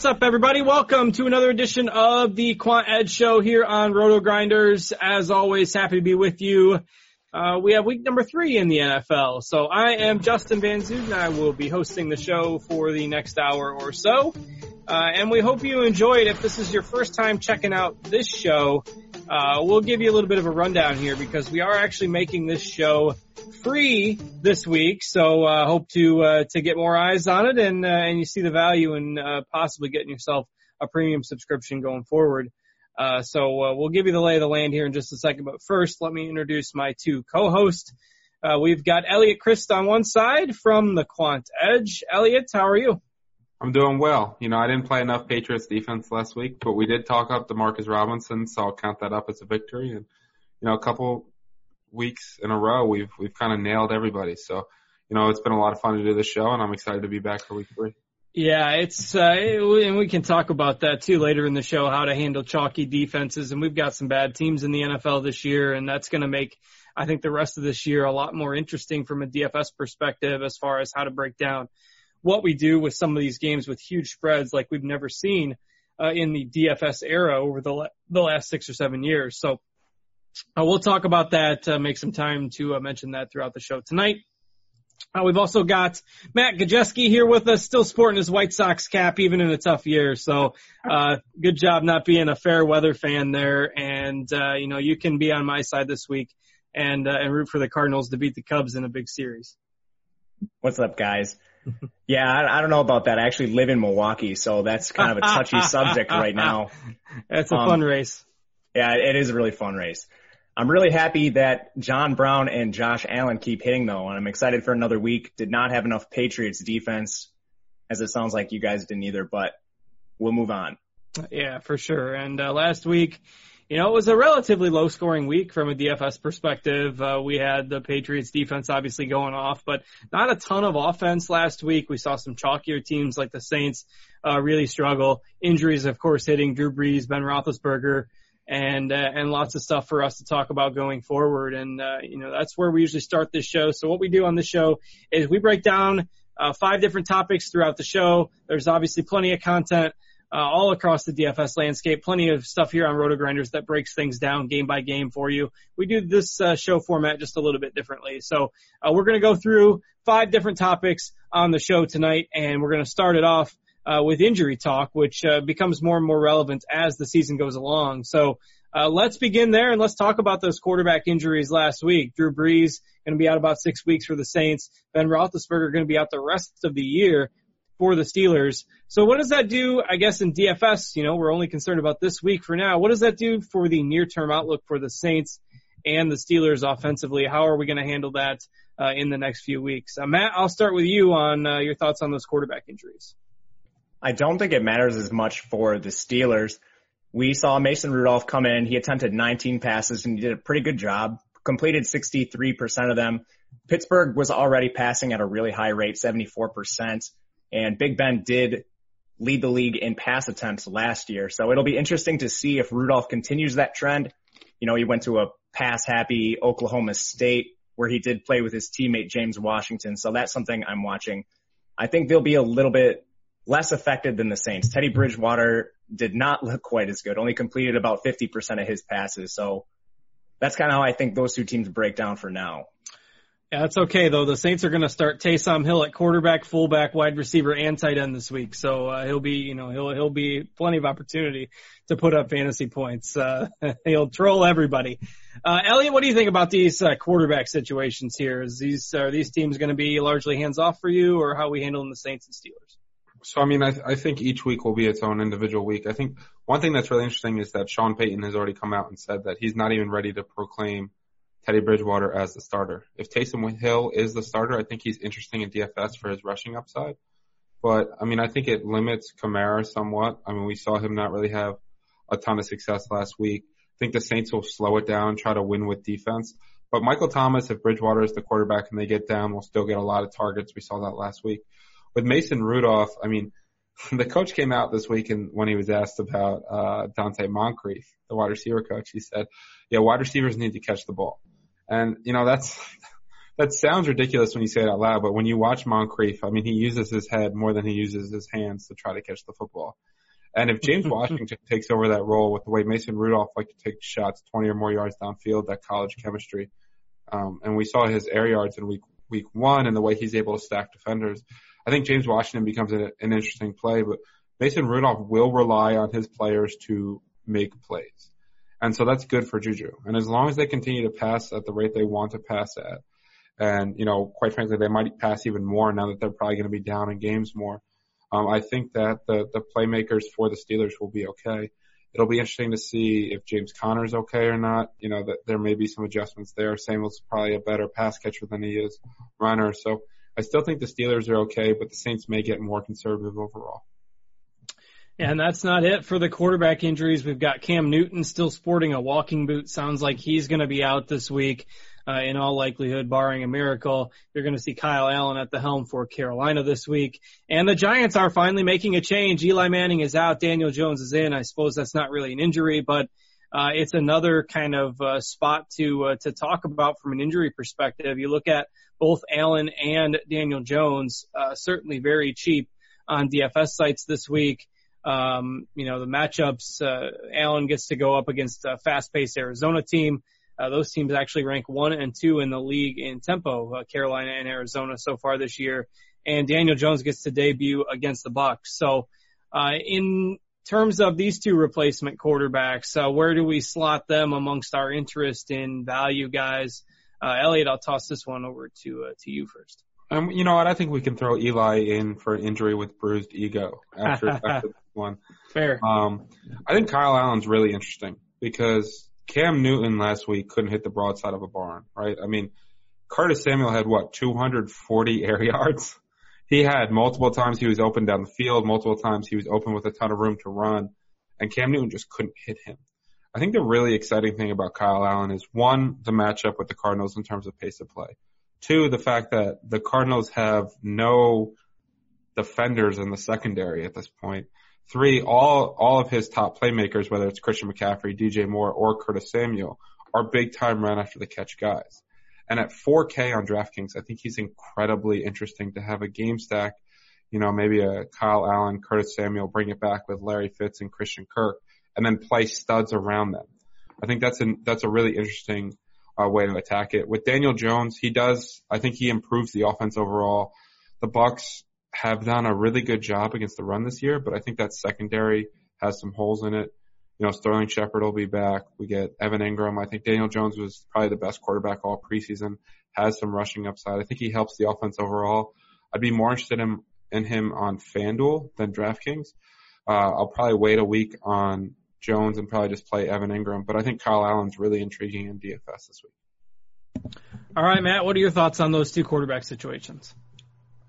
What's up, everybody? Welcome to another edition of the Quant Edge Show here on Roto Grinders. As always, happy to be with you. Uh, we have week number three in the NFL. So I am Justin Van Zuiden. I will be hosting the show for the next hour or so. Uh, and we hope you enjoyed. It. If this is your first time checking out this show, uh, we'll give you a little bit of a rundown here because we are actually making this show free this week. So uh, hope to uh, to get more eyes on it and uh, and you see the value in uh, possibly getting yourself a premium subscription going forward. Uh, so we'll give you the lay of the land here in just a second. But first, let me introduce my two co-hosts. Uh, we've got Elliot Christ on one side from the Quant Edge. Elliot, how are you? I'm doing well. You know, I didn't play enough Patriots defense last week, but we did talk up Demarcus Robinson, so I'll count that up as a victory. And you know, a couple weeks in a row, we've we've kind of nailed everybody. So, you know, it's been a lot of fun to do this show, and I'm excited to be back for week three. Yeah, it's uh, and we can talk about that too later in the show, how to handle chalky defenses, and we've got some bad teams in the NFL this year, and that's going to make I think the rest of this year a lot more interesting from a DFS perspective as far as how to break down what we do with some of these games with huge spreads like we've never seen uh, in the DFS era over the the last six or seven years. So uh, we'll talk about that. Uh, make some time to uh, mention that throughout the show tonight. Uh, we've also got Matt Gajewski here with us, still sporting his White Sox cap even in a tough year. So, uh, good job not being a fair weather fan there. And, uh, you know, you can be on my side this week and, and root for the Cardinals to beat the Cubs in a big series. What's up, guys? Yeah, I, I, don't know about that. I actually live in Milwaukee, so that's kind of a touchy subject right now. That's a um, fun race. Yeah, it is a really fun race. I'm really happy that John Brown and Josh Allen keep hitting though, and I'm excited for another week. Did not have enough Patriots defense, as it sounds like you guys didn't either, but we'll move on. Yeah, for sure. And uh, last week, you know, it was a relatively low scoring week from a DFS perspective. Uh, we had the Patriots defense obviously going off, but not a ton of offense last week. We saw some chalkier teams like the Saints, uh, really struggle. Injuries, of course, hitting Drew Brees, Ben Roethlisberger, and, uh, and lots of stuff for us to talk about going forward. And, uh, you know, that's where we usually start this show. So what we do on this show is we break down, uh, five different topics throughout the show. There's obviously plenty of content uh, all across the DFS landscape. Plenty of stuff here on Roto Grinders that breaks things down game by game for you. We do this uh, show format just a little bit differently. So uh, we're going to go through five different topics on the show tonight, and we're going to start it off uh, with injury talk, which uh, becomes more and more relevant as the season goes along. So uh, let's begin there and let's talk about those quarterback injuries last week. Drew Brees going to be out about six weeks for the Saints. Ben Roethlisberger going to be out the rest of the year for the Steelers. So what does that do, I guess, in DFS? You know, we're only concerned about this week for now. What does that do for the near term outlook for the Saints and the Steelers offensively? How are we going to handle that uh, in the next few weeks? Uh, Matt, I'll start with you on uh, your thoughts on those quarterback injuries. I don't think it matters as much for the Steelers. we saw Mason Rudolph come in. He attempted 19 passes and he did a pretty good job, completed 63% of them. Pittsburgh was already passing at a really high rate, 74%. And Big Ben did lead the league in pass attempts last year. So it'll be interesting to see if Rudolph continues that trend. You know, he went to a pass happy Oklahoma State where he did play with his teammate James Washington. So that's something I'm watching. I think they'll be a little bit less affected than the Saints. Teddy Bridgewater did not look quite as good, only completed about 50% of his passes. So that's kind of how I think those two teams break down for now. Yeah, that's okay though. The Saints are going to start Taysom Hill at quarterback, fullback, wide receiver, and tight end this week. So uh, he'll be, you know, he'll he'll be plenty of opportunity to put up fantasy points. Uh, he'll troll everybody. Uh, Elliot, what do you think about these uh, quarterback situations here? Is these are these teams going to be largely hands off for you, or how are we handling the Saints and Steelers? So I mean, I, I think each week will be its own individual week. I think one thing that's really interesting is that Sean Payton has already come out and said that he's not even ready to proclaim Teddy Bridgewater as the starter. If Taysom Hill is the starter, I think he's interesting in DFS for his rushing upside. But I mean, I think it limits Kamara somewhat. I mean, we saw him not really have a ton of success last week. I think the Saints will slow it down, try to win with defense. But Michael Thomas, if Bridgewater is the quarterback and they get down, will still get a lot of targets. We saw that last week. With Mason Rudolph, I mean, the coach came out this week and when he was asked about uh, Donte Moncrief, the wide receiver coach, he said, "Yeah, wide receivers need to catch the ball." And, you know, that's, that sounds ridiculous when you say it out loud, but when you watch Moncrief, I mean, he uses his head more than he uses his hands to try to catch the football. And if James Washington takes over that role with the way Mason Rudolph liked to take shots 20 or more yards downfield, that college chemistry, um, and we saw his air yards in week week one and the way he's able to stack defenders. I think James Washington becomes a, an interesting play, but Mason Rudolph will rely on his players to make plays. And so that's good for Juju. And as long as they continue to pass at the rate they want to pass at, and, you know, quite frankly, they might pass even more now that they're probably going to be down in games more. Um, I think that the, the playmakers for the Steelers will be okay. It'll be interesting to see if James Conner's okay or not. You know, that there may be some adjustments there. Samuel's probably a better pass catcher than he is runner. So I still think the Steelers are okay, but the Saints may get more conservative overall. And that's not it for the quarterback injuries. We've got Cam Newton still sporting a walking boot. Sounds like he's going to be out this week. Uh, in all likelihood, barring a miracle, you're going to see Kyle Allen at the helm for Carolina this week. And the Giants are finally making a change. Eli Manning is out. Daniel Jones is in. I suppose that's not really an injury, but uh, it's another kind of uh, spot to uh, to talk about from an injury perspective. You look at both Allen and Daniel Jones, uh, certainly very cheap on DFS sites this week. Um, you know, the matchups, uh, Allen gets to go up against a fast-paced Arizona team. Uh, those teams actually rank one and two in the league in tempo, uh, Carolina and Arizona so far this year. And Daniel Jones gets to debut against the Bucs. So, uh, in terms of these two replacement quarterbacks, uh, where do we slot them amongst our interest in value guys? Uh, Elliot, I'll toss this one over to, uh, to you first. Um, you know what? I think we can throw Eli in for an injury with bruised ego after, after one. Fair. Um, I think Kyle Allen's really interesting because Cam Newton last week couldn't hit the broadside of a barn, right? I mean, Curtis Samuel had what, 240 air yards? He had multiple times he was open down the field, multiple times he was open with a ton of room to run, and Cam Newton just couldn't hit him. I think the really exciting thing about Kyle Allen is one, the matchup with the Cardinals in terms of pace of play. Two, the fact that the Cardinals have no defenders in the secondary at this point. Three, all, all of his top playmakers, whether it's Christian McCaffrey, DJ Moore, or Curtis Samuel, are big time run after the catch guys. And at 4K on DraftKings, I think he's incredibly interesting to have a game stack, you know, maybe a Kyle Allen, Curtis Samuel, bring it back with Larry Fitz and Christian Kirk, and then play studs around them. I think that's a, that's a really interesting uh, way to attack it. With Daniel Jones, he does. I think he improves the offense overall. The Bucs have done a really good job against the run this year, but I think that secondary has some holes in it. You know, Sterling Shepard will be back. We get Evan Engram. I think Daniel Jones was probably the best quarterback all preseason. Has some rushing upside. I think he helps the offense overall. I'd be more interested in, in him on FanDuel than DraftKings. Uh, I'll probably wait a week on Jones and probably just play Evan Engram, But I think Kyle Allen's really intriguing in DFS this week. All right, Matt, what are your thoughts on those two quarterback situations?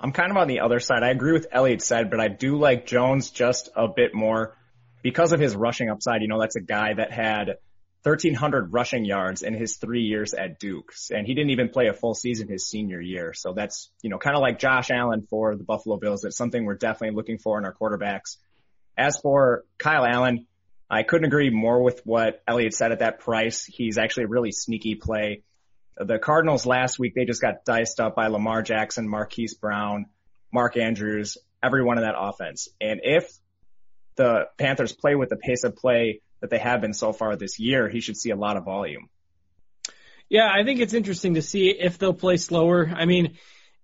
I'm kind of on the other side. I agree with Elliot said, but I do like Jones just a bit more. because of his rushing upside, you know, that's a guy that had 1300 rushing yards in his three years at Duke's and he didn't even play a full season his senior year. So that's, you know, kind of like Josh Allen for the Buffalo Bills. That's something we're definitely looking for in our quarterbacks. As for Kyle Allen, I couldn't agree more with what Elliot said at that price. He's actually a really sneaky play. The Cardinals last week, they just got diced up by Lamar Jackson, Marquise Brown, Mark Andrews, everyone in that offense. And if the Panthers play with the pace of play that they have been so far this year, he should see a lot of volume. Yeah, I think it's interesting to see if they'll play slower. I mean,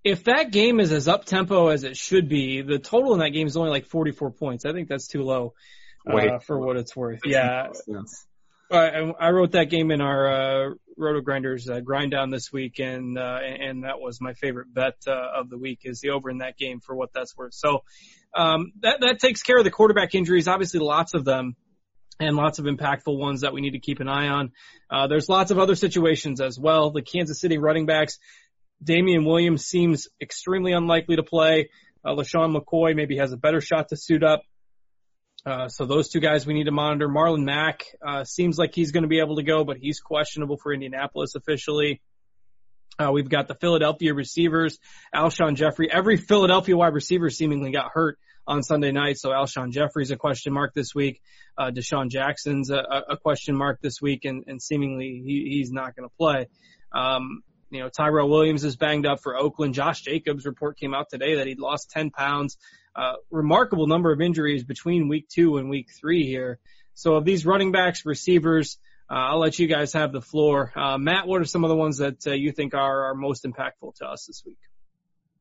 if that game is as up tempo as it should be, the total in that game is only like 44 points. I think that's too low uh, for what it's worth. Yeah. I, I wrote that game in our uh, Roto Grinders uh, grind down this week, and uh, and that was my favorite bet uh, of the week is the over in that game for what that's worth. So um, that that takes care of the quarterback injuries. Obviously, lots of them, and lots of impactful ones that we need to keep an eye on. Uh, there's lots of other situations as well. The Kansas City running backs, Damien Williams seems extremely unlikely to play. Uh, LeSean McCoy maybe has a better shot to suit up. Uh, so those two guys we need to monitor. Marlon Mack uh, seems like he's going to be able to go, but he's questionable for Indianapolis officially. Uh, we've got the Philadelphia receivers, Alshon Jeffery. Every Philadelphia wide receiver seemingly got hurt on Sunday night, so Alshon Jeffery's a question mark this week. Uh, DeSean Jackson's a, a question mark this week, and, and seemingly he, he's not going to play. Um, you know, Tyrell Williams is banged up for Oakland. Josh Jacobs report came out today that he'd lost 10 pounds uh, remarkable number of injuries between week two and week three here. So of these running backs, receivers, uh, I'll let you guys have the floor. Uh, Matt, what are some of the ones that uh, you think are, are most impactful to us this week?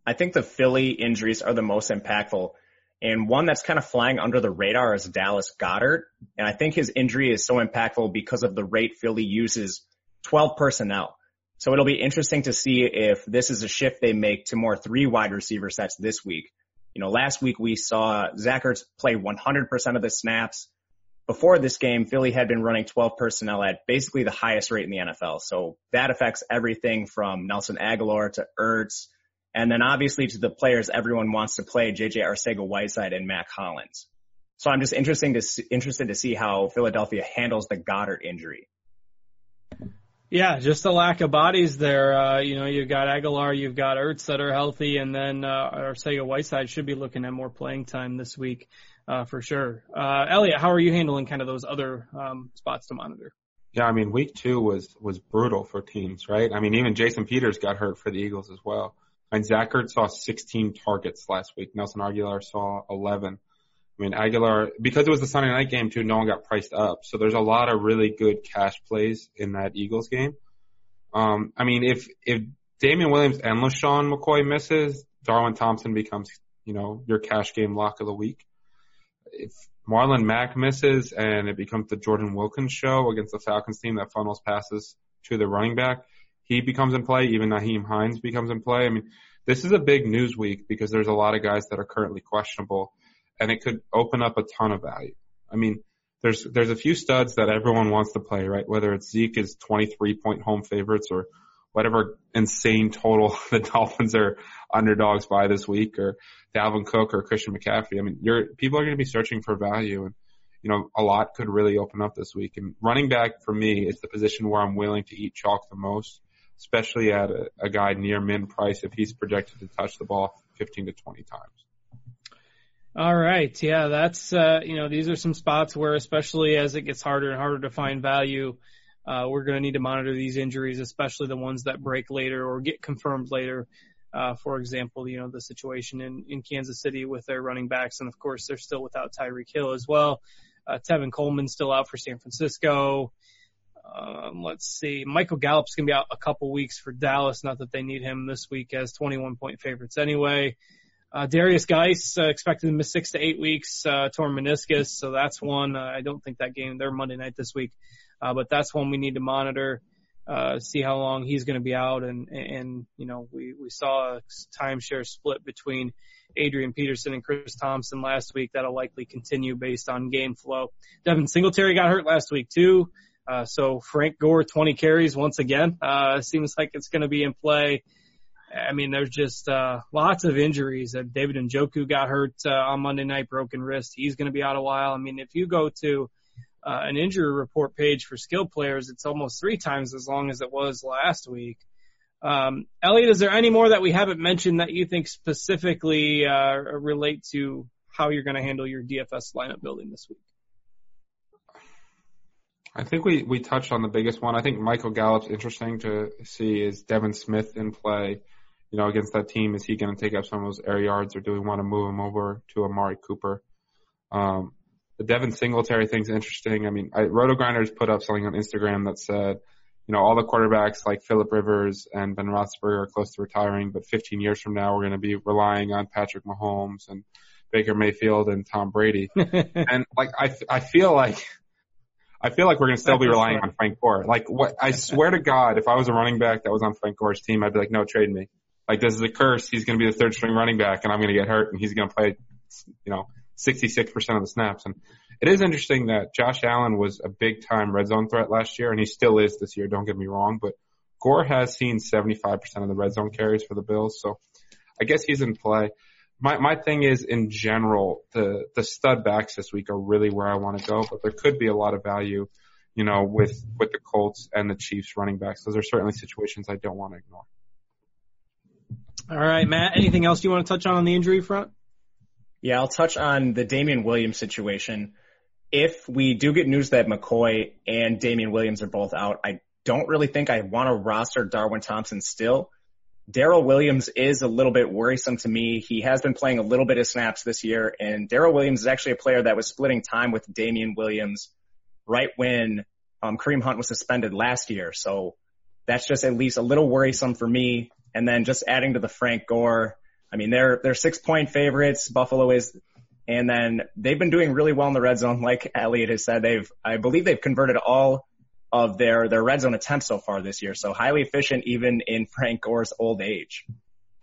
I think the Philly injuries are the most impactful. And one that's kind of flying under the radar is Dallas Goedert. And I think his injury is so impactful because of the rate Philly uses 12 personnel. So it'll be interesting to see if this is a shift they make to more three wide receiver sets this week you know, last week we saw Zach Ertz play 100% of the snaps. Before this game, Philly had been running 12 personnel at basically the highest rate in the NFL. So that affects everything from Nelson Agholor to Ertz. And then obviously to the players everyone wants to play, JJ Arcega-Whiteside and Mack Hollins. So I'm just interesting to see, interested to see how Philadelphia handles the Goedert injury. Yeah, just a lack of bodies there. Uh, you know, you've got Agholor, you've got Ertz that are healthy, and then uh, Arcega-Whiteside should be looking at more playing time this week uh, for sure. Uh, Elliot, how are you handling kind of those other um, spots to monitor? Yeah, I mean, week two was was brutal for teams, right? I mean, even Jason Peters got hurt for the Eagles as well. And Zach Ertz saw 16 targets last week. Nelson Agholor saw 11. I mean, Agholor, because it was the Sunday night game too, no one got priced up. So there's a lot of really good cash plays in that Eagles game. Um, I mean, if, if Damien Williams and LeSean McCoy misses, Darwin Thompson becomes, you know, your cash game lock of the week. If Marlon Mack misses and it becomes the Jordan Wilkins show against the Falcons team that funnels passes to the running back, he becomes in play. Even Nyheim Hines becomes in play. I mean, this is a big news week because there's a lot of guys that are currently questionable and it could open up a ton of value. I mean, there's there's a few studs that everyone wants to play, right? Whether it's Zeke is 23 point home favorites or whatever insane total the Dolphins are underdogs by this week, or Dalvin Cook or Christian McCaffrey. I mean, you're people are going to be searching for value, and you know a lot could really open up this week. And running back for me is the position where I'm willing to eat chalk the most, especially at a, a guy near min price if he's projected to touch the ball 15 to 20 times. All right. Yeah, that's, uh, you know, these are some spots where, especially as it gets harder and harder to find value, uh, we're going to need to monitor these injuries, especially the ones that break later or get confirmed later. Uh, for example, you know, the situation in, in Kansas City with their running backs. And of course, they're still without Tyreek Hill as well. Uh, Tevin Coleman still out for San Francisco. Um, let's see. Michael Gallup's going to be out a couple weeks for Dallas. Not that they need him this week as 21 point favorites anyway. Uh, Derrius Guice uh, expected to miss six to eight weeks, uh, torn meniscus, so that's one. Uh, I don't think that game. They're Monday night this week, uh, but that's one we need to monitor, uh, see how long he's going to be out. And and you know we we saw a timeshare split between Adrian Peterson and Chris Thompson last week. That'll likely continue based on game flow. Devin Singletary got hurt last week too. Uh, so Frank Gore 20 carries once again. Uh, seems like it's going to be in play. I mean, there's just uh, lots of injuries. Uh, David Njoku got hurt uh, on Monday night, broken wrist. He's going to be out a while. I mean, if you go to uh, an injury report page for skilled players, it's almost three times as long as it was last week. Um, Elliot, is there any more that we haven't mentioned that you think specifically uh, relate to how you're going to handle your DFS lineup building this week? I think we, we touched on the biggest one. I think Michael Gallup's interesting to see is Devin Smith in play, you know, against that team. Is he going to take up some of those air yards or do we want to move him over to Amari Cooper? Um, the Devin Singletary thing's interesting. I mean, I, RotoGrinders put up something on Instagram that said, you know, all the quarterbacks like Philip Rivers and Ben Roethlisberger are close to retiring, but 15 years from now, we're going to be relying on Patrick Mahomes and Baker Mayfield and Tom Brady. and like, I, I feel like I feel like we're going to still be relying on Frank Gore. Like what, I swear to God, if I was a running back that was on Frank Gore's team, I'd be like, no, trade me. Like this is a curse. He's going to be the third string running back and I'm going to get hurt and he's going to play, you know, 66% of the snaps. And it is interesting that Josh Allen was a big time red zone threat last year and he still is this year. Don't get me wrong, but Gore has seen 75% of the red zone carries for the Bills. So I guess he's in play my my thing is in general the the stud backs this week are really where I want to go, but there could be a lot of value, you know, with with the Colts and the Chiefs running backs. Those are certainly situations I don't want to ignore. All right, Matt. Anything else you want to touch on on the injury front? Yeah, I'll touch on the Damien Williams situation. If we do get news that McCoy and Damien Williams are both out, I don't really think I want to roster Darwin Thompson still. Darrel Williams is a little bit worrisome to me. He has been playing a little bit of snaps this year, and Darrel Williams is actually a player that was splitting time with Damien Williams right when um, Kareem Hunt was suspended last year. So that's just at least a little worrisome for me. And then just adding to the Frank Gore, I mean, they're they're six point favorites. Buffalo is, and then they've been doing really well in the red zone, like Elliot has said. They've I believe they've converted all of their their red zone attempts so far this year. So highly efficient even in Frank Gore's old age.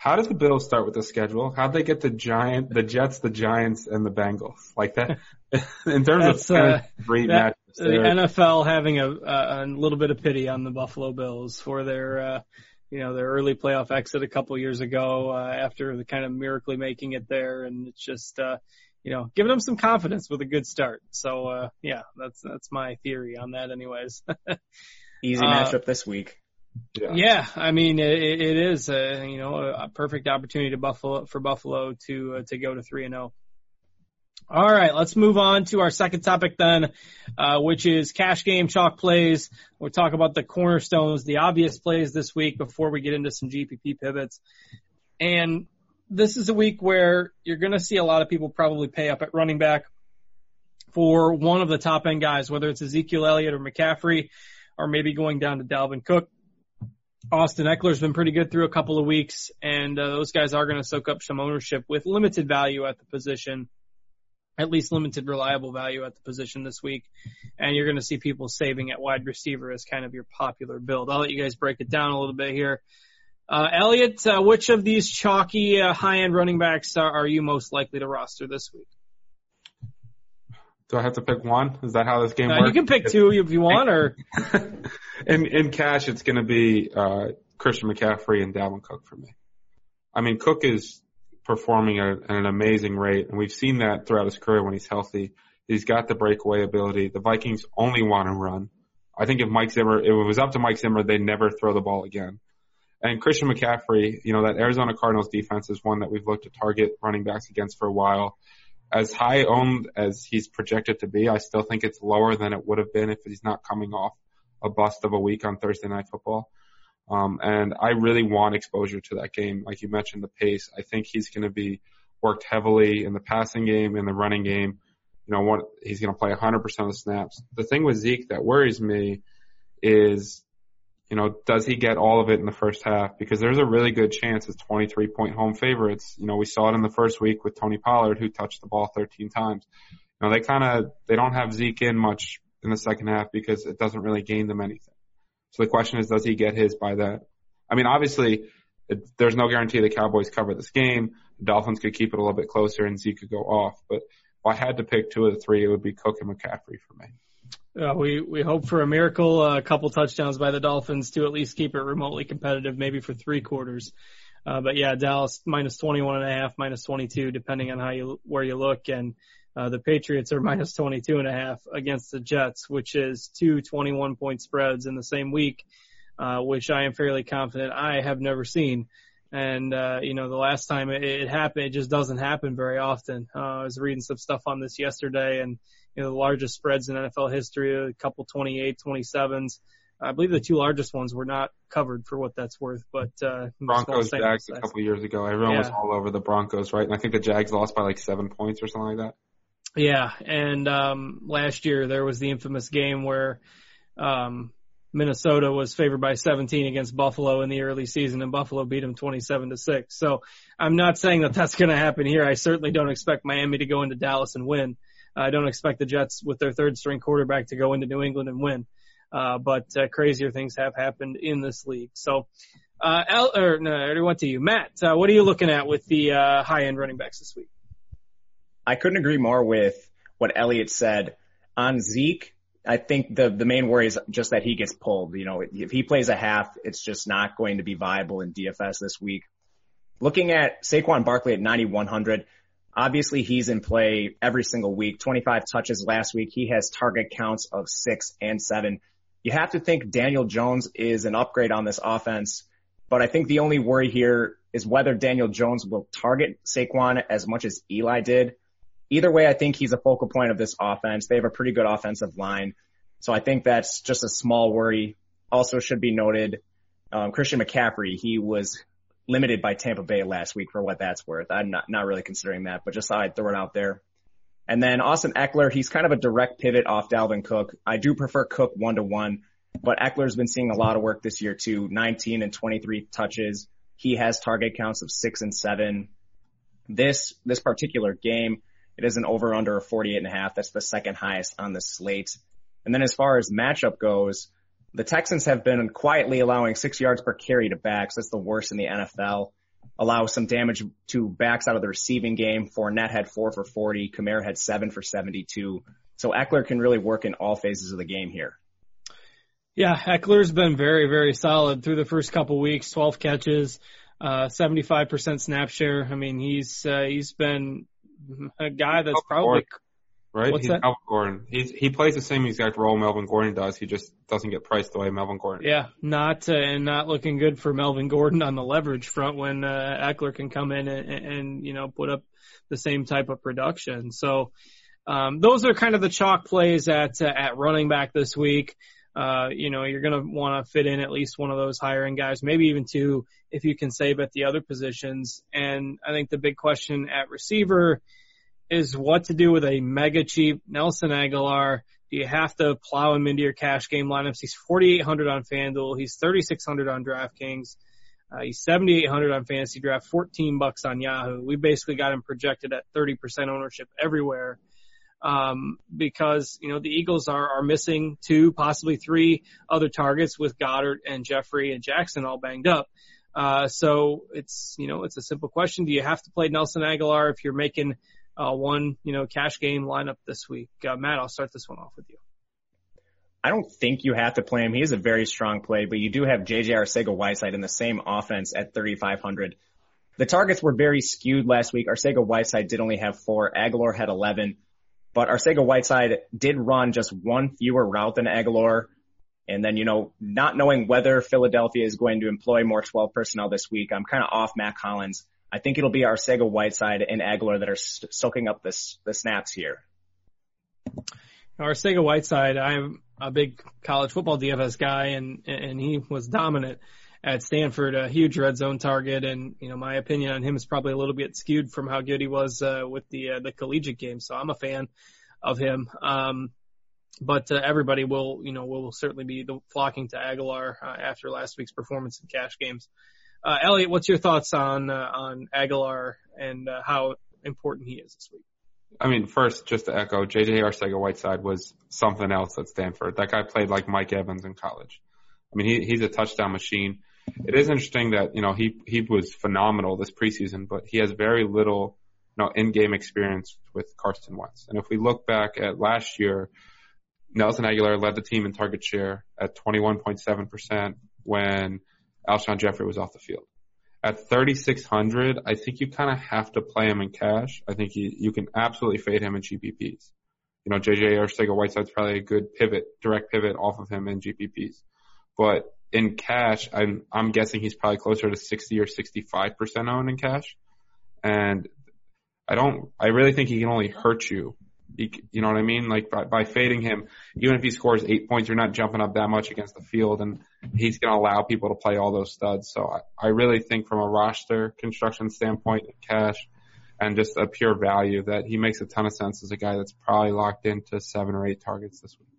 How does the Bills start with the schedule? How'd they get the Giant, the Jets, the Giants, and the Bengals like that? in terms That's, of uh, great that, matchups, the. NFL having a, a, a little bit of pity on the Buffalo Bills for their, uh, you know, their early playoff exit a couple years ago uh, after the kind of miraculously making it there, and it's just, uh, you know, giving them some confidence with a good start. So, uh, yeah, that's that's my theory on that, anyways. Easy Uh, matchup this week. yeah. Yeah, I mean it, it is a, you know a, a perfect opportunity to Buffalo for Buffalo to uh, to go to three and zero. All right, let's move on to our second topic then, uh, which is cash game chalk plays. We'll talk about the cornerstones, the obvious plays this week before we get into some GPP pivots. And this is a week where you're going to see a lot of people probably pay up at running back for one of the top end guys, whether it's Ezekiel Elliott or McCaffrey, or maybe going down to Dalvin Cook. Austin Ekeler's been pretty good through a couple of weeks, and uh, those guys are going to soak up some ownership with limited value at the position, at least limited reliable value at the position this week. And you're going to see people saving at wide receiver as kind of your popular build. I'll let you guys break it down a little bit here. Uh, Elliot, uh, which of these chalky uh, high-end running backs are, are you most likely to roster this week? Do I have to pick one? Is that how this game Uh, works? you can pick two if you want, or in in cash, it's going to be uh, Christian McCaffrey and Dalvin Cook for me. I mean, Cook is performing at an amazing rate, and we've seen that throughout his career when he's healthy. He's got the breakaway ability. The Vikings only want to run. I think if Mike Zimmer, if it was up to Mike Zimmer, they'd never throw the ball again. And Christian McCaffrey, you know, that Arizona Cardinals defense is one that we've looked to target running backs against for a while. As high owned as he's projected to be, I still think it's lower than it would have been if he's not coming off a bust of a week on Thursday night football. Um, and I really want exposure to that game. Like you mentioned, the pace. I think he's going to be worked heavily in the passing game, in the running game. You know, what he's going to play 100% of the snaps. The thing with Zeke that worries me is, you know, does he get all of it in the first half? Because there's a really good chance it's 23 point home favorites. You know, we saw it in the first week with Tony Pollard, who touched the ball 13 times. You know, they kind of, they don't have Zeke in much in the second half because it doesn't really gain them anything. So the question is, does he get his by that? I mean, obviously, it, there's no guarantee the Cowboys cover this game. The Dolphins could keep it a little bit closer and Zeke could go off. But if I had to pick two of the three, it would be Cook and McCaffrey for me. Uh, we we hope for a miracle, uh, a couple touchdowns by the Dolphins to at least keep it remotely competitive, maybe for three quarters. Uh, but yeah, Dallas minus 21 and a half, minus 22, depending on how you, where you look. And, uh, the Patriots are minus 22 and a half against the Jets, which is two 21 point spreads in the same week, uh, which I am fairly confident I have never seen. And, uh, you know, the last time it, it happened, it just doesn't happen very often. Uh, I was reading some stuff on this yesterday and, you know, the largest spreads in NFL history, a couple 28, 27s. I believe the two largest ones were not covered for what that's worth, but uh, Broncos Jags a couple years ago, everyone yeah. was all over the Broncos, right? And I think the Jags lost by like seven points or something like that. Yeah, and um, last year there was the infamous game where um, Minnesota was favored by 17 against Buffalo in the early season, and Buffalo beat them 27 to six. So I'm not saying that that's going to happen here. I certainly don't expect Miami to go into Dallas and win. I don't expect the Jets with their third string quarterback to go into New England and win. Uh, but uh, crazier things have happened in this league. So, uh, Al, or no, I already went to you, Matt. Uh, what are you looking at with the uh, high end running backs this week? I couldn't agree more with what Elliot said on Zeke. I think the the main worry is just that he gets pulled. You know, if he plays a half, it's just not going to be viable in DFS this week. Looking at Saquon Barkley at 9100, obviously he's in play every single week. 25 touches last week. He has target counts of six and seven. You have to think Daniel Jones is an upgrade on this offense, but I think the only worry here is whether Daniel Jones will target Saquon as much as Eli did either way, I think he's a focal point of this offense. They have a pretty good offensive line. So I think that's just a small worry. Also should be noted, um, Christian McCaffrey, he was limited by Tampa Bay last week for what that's worth. I'm not, not really considering that, but just thought I'd throw it out there. And then Austin Ekeler, he's kind of a direct pivot off Dalvin Cook. I do prefer Cook one to one, but Ekeler's been seeing a lot of work this year too. 19 and 23 touches. He has target counts of six and seven. This, this particular game, it is an over under of 48 and a half. That's the second highest on the slate. And then as far as matchup goes, the Texans have been quietly allowing six yards per carry to backs. That's the worst in the NFL. Allow some damage to backs out of the receiving game. Fournette had four for 40. Kamara had seven for 72. So Ekeler can really work in all phases of the game here. Yeah, Ekeler's been very, very solid through the first couple weeks. 12 catches, uh, 75% snap share. I mean, he's, uh, he's been a guy that's probably right. What's he's that? Melvin Gordon. He's he plays the same exact role Melvin Gordon does. He just doesn't get priced the way Melvin Gordon. Yeah, not uh, and not looking good for Melvin Gordon on the leverage front when uh, Ekeler can come in and, and you know put up the same type of production. So um, those are kind of the chalk plays at uh, at running back this week. Uh, you know, you're going to want to fit in at least one of those higher end guys, maybe even two if you can save at the other positions. And I think the big question at receiver is what to do with a mega cheap Nelson Agholor. Do you have to plow him into your cash game lineups? He's 4,800 on FanDuel. He's 3,600 on DraftKings. Uh, he's 7,800 on Fantasy Draft, 14 bucks on Yahoo. We basically got him projected at 30% ownership everywhere um, because you know the Eagles are are missing two, possibly three other targets with Goedert and Jeffery and Jackson all banged up. Uh, so it's you know it's a simple question: Do you have to play Nelson Agholor if you're making uh, one you know cash game lineup this week? Uh, Matt, I'll start this one off with you. I don't think you have to play him. He is a very strong play, but you do have JJ Arcega Whiteside in the same offense at 3,500. The targets were very skewed last week. Arcega Whiteside did only have four. Agholor had 11. But Arcega Whiteside did run just one fewer route than Agholor. And then, you know, not knowing whether Philadelphia is going to employ more 12 personnel this week, I'm kind of off Mack Hollins. I think it'll be Arcega Whiteside and Agholor that are st- soaking up this, the snaps here. Arcega Whiteside, I'm a big college football DFS guy and, and he was dominant at Stanford, a huge red zone target. And, you know, my opinion on him is probably a little bit skewed from how good he was, uh, with the, uh, the collegiate game. So I'm a fan of him. Um, but uh, everybody will, you know, will certainly be flocking to Agholor uh, after last week's performance in cash games. Uh, Elliot, what's your thoughts on uh, on Agholor and uh, how important he is this week? I mean, first, just to echo, JJ Arcega Whiteside was something else at Stanford. That guy played like Mike Evans in college. I mean, he, he's a touchdown machine it is interesting that you know he he was phenomenal this preseason, but he has very little you know in-game experience with Carson Wentz. And if we look back at last year, Nelson Agholor led the team in target share at 21.7% when Alshon Jeffery was off the field. At 3,600, I think you kind of have to play him in cash. I think you, you can absolutely fade him in GPPs. You know, JJ Arcega-Whiteside's probably a good pivot, direct pivot off of him in GPPs. But in cash, I'm, I'm guessing he's probably closer to 60 or 65% owned in cash. And I don't, I really think he can only hurt you you, you know what I mean? Like by, by fading him, even if he scores eight points, you're not jumping up that much against the field, and he's going to allow people to play all those studs. So I, I really think from a roster construction standpoint, cash, and just a pure value, that he makes a ton of sense as a guy that's probably locked into seven or eight targets this week.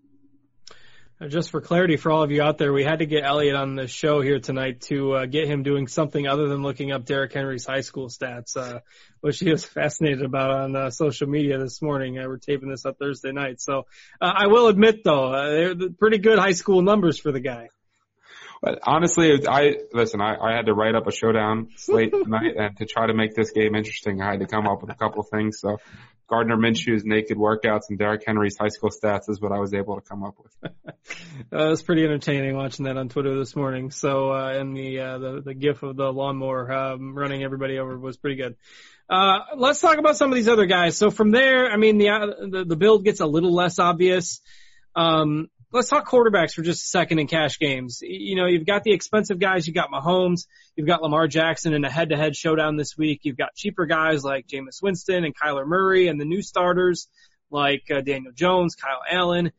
Just for clarity for all of you out there, we had to get Elliot on the show here tonight to uh, get him doing something other than looking up Derrick Henry's high school stats, uh, which he was fascinated about on uh, social media this morning. Uh, we're taping this up Thursday night. So uh, I will admit, though, uh, they're pretty good high school numbers for the guy. But honestly, I listen. I, I had to write up a showdown slate tonight, and to try to make this game interesting, I had to come up with a couple of things. So Gardner Minshew's naked workouts and Derrick Henry's high school stats is what I was able to come up with. uh, it was pretty entertaining watching that on Twitter this morning. So, uh, and the, uh, the, the gif of the lawnmower, um, running everybody over was pretty good. Uh, let's talk about some of these other guys. So from there, I mean, the, uh, the, the build gets a little less obvious. Um, let's talk quarterbacks for just a second in cash games. You know, you've got the expensive guys. You've got Mahomes. You've got Lamar Jackson in a head-to-head showdown this week. You've got cheaper guys like Jameis Winston and Kyler Murray and the new starters like uh, Daniel Jones, Kyle Allen.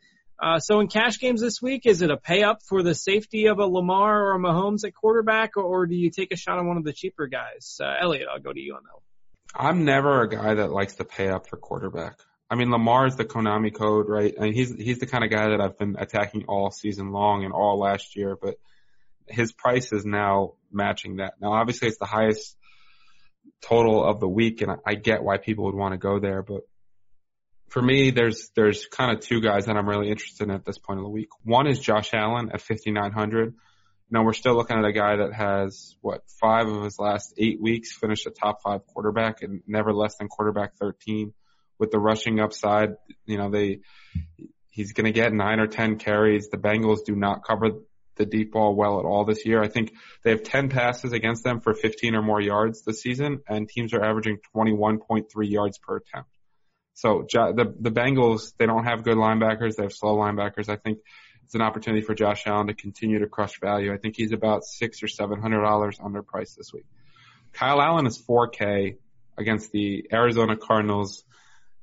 Uh, so in cash games this week, is it a pay up for the safety of a Lamar or a Mahomes at quarterback, or, or do you take a shot on one of the cheaper guys? Uh, Elliot, I'll go to you on that one. I'm never a guy that likes to pay up for quarterback. I mean, Lamar is the Konami code, right? I mean, he's he's the kind of guy that I've been attacking all season long and all last year, but his price is now matching that. Now, obviously, it's the highest total of the week, and I, I get why people would want to go there, but for me, there's there's kind of two guys that I'm really interested in at this point of the week. One is Josh Allen at 5,900. Now we're still looking at a guy that has what five of his last eight weeks finished a top five quarterback and never less than quarterback 13 with the rushing upside. You know, they, he's going to get nine or 10 carries. The Bengals do not cover the deep ball well at all this year. I think they have 10 passes against them for 15 or more yards this season and teams are averaging 21.3 yards per attempt. So the, the Bengals, they don't have good linebackers. They have slow linebackers. I think it's an opportunity for Josh Allen to continue to crush value. I think he's about six or seven hundred dollars underpriced this week. Kyle Allen is 4K against the Arizona Cardinals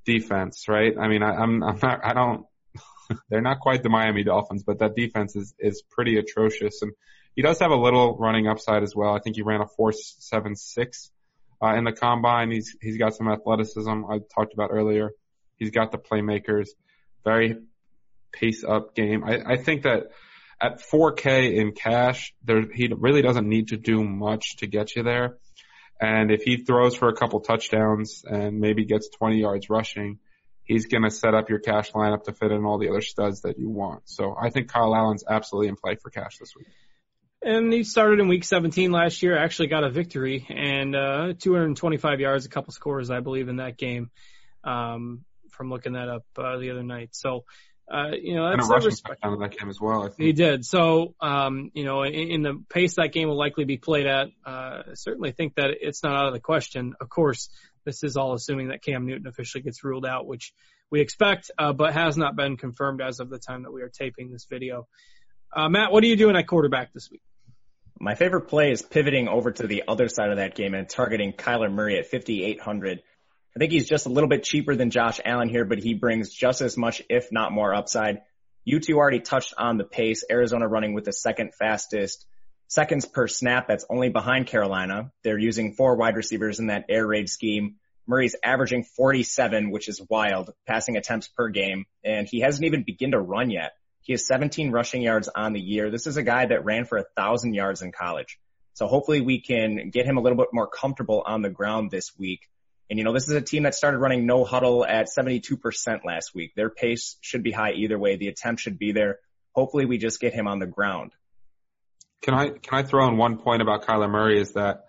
defense, right? I mean, I, I'm, I'm not, I don't, they're not quite the Miami Dolphins, but that defense is, is pretty atrocious. And he does have a little running upside as well. I think he ran a 4.76, uh, in the combine. He's, he's got some athleticism I talked about earlier. He's got the playmakers, very pace up game. I, I think that at 4K in cash, there, he really doesn't need to do much to get you there. And if he throws for a couple touchdowns and maybe gets 20 yards rushing, he's going to set up your cash lineup to fit in all the other studs that you want. So I think Kyle Allen's absolutely in play for cash this week. And he started in week 17 last year, actually got a victory and, uh, 225 yards, a couple scores, I believe, in that game, um, from looking that up, uh, the other night. So, uh, you know, that's and a rushing touchdown in that game as well. I think. He did. So, um, you know, in, in the pace that game will likely be played at, uh, I certainly think that it's not out of the question. Of course, this is all assuming that Cam Newton officially gets ruled out, which we expect, uh, but has not been confirmed as of the time that we are taping this video. Uh, Matt, what are you doing at quarterback this week? My favorite play is pivoting over to the other side of that game and targeting Kyler Murray at 5,800. I think he's just a little bit cheaper than Josh Allen here, but he brings just as much, if not more upside. You two already touched on the pace. Arizona running with the second fastest seconds per snap. That's only behind Carolina. They're using four wide receivers in that air raid scheme. Murray's averaging 47, which is wild, passing attempts per game, and he hasn't even begun to run yet. He has 17 rushing yards on the year. This is a guy that ran for a thousand yards in college. So hopefully we can get him a little bit more comfortable on the ground this week. And you know, this is a team that started running no huddle at 72% last week. Their pace should be high either way. The attempt should be there. Hopefully we just get him on the ground. Can I, can I throw in one point about Kyler Murray is that,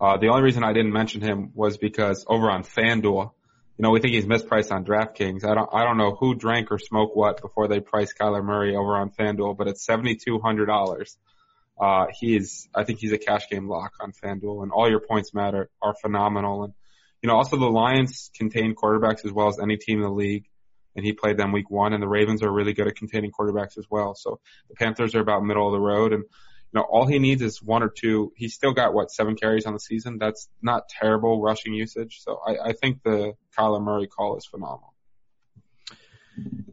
uh, the only reason I didn't mention him was because over on FanDuel, you know, we think he's mispriced on DraftKings. I don't, I don't know who drank or smoked what before they priced Kyler Murray over on FanDuel, but it's $7,200. Uh, he is, I think he's a cash game lock on FanDuel and all your points matter are phenomenal. And, you know, also the Lions contain quarterbacks as well as any team in the league. And he played them week one and the Ravens are really good at containing quarterbacks as well. So the Panthers are about middle of the road and, you know, all he needs is one or two. He's still got what, seven carries on the season? That's not terrible rushing usage. So I, I think the Kyler Murray call is phenomenal.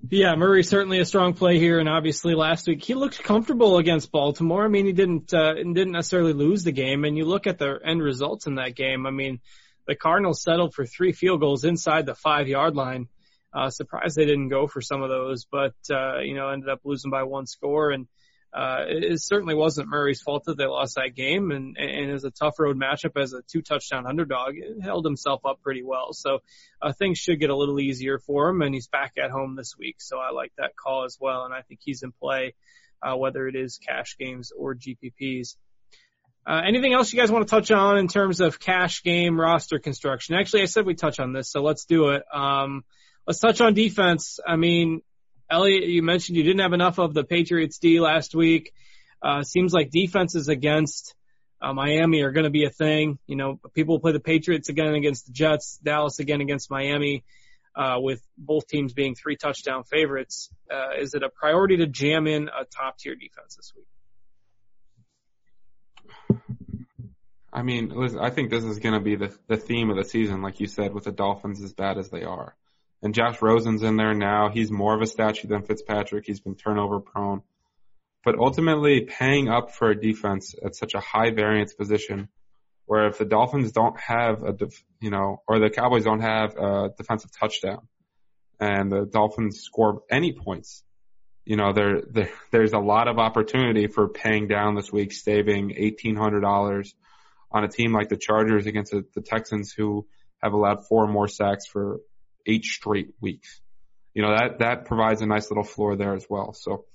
Yeah, Murray certainly a strong play here, and obviously last week he looked comfortable against Baltimore. I mean, he didn't uh, didn't necessarily lose the game, and you look at the end results in that game. I mean, the Cardinals settled for three field goals inside the five yard line. Uh, surprised they didn't go for some of those, but uh, you know ended up losing by one score, and uh, it certainly wasn't Murray's fault that they lost that game, and, and as a tough road matchup as a two touchdown underdog, it held himself up pretty well. So uh, things should get a little easier for him, and he's back at home this week. So I like that call as well, and I think he's in play, uh, whether it is cash games or GPPs. Uh, anything else you guys want to touch on in terms of cash game roster construction? Actually, I said we touch on this, so let's do it. Um, let's touch on defense. I mean, Elliot, you mentioned you didn't have enough of the Patriots D last week. Uh, seems like defenses against uh, Miami are going to be a thing. You know, people play the Patriots again against the Jets, Dallas again against Miami, uh, with both teams being three touchdown favorites. Uh, is it a priority to jam in a top tier defense this week? I mean, listen, I think this is going to be the the theme of the season, like you said, with the Dolphins as bad as they are. And Josh Rosen's in there now. He's more of a statue than Fitzpatrick. He's been turnover prone. But ultimately, paying up for a defense at such a high variance position, where if the Dolphins don't have a, def, you know, or the Cowboys don't have a defensive touchdown, and the Dolphins score any points, you know, there, there there's a lot of opportunity for paying down this week, saving eighteen hundred dollars on a team like the Chargers against the, the Texans, who have allowed four more sacks for eight straight weeks. You know, that, that provides a nice little floor there as well. So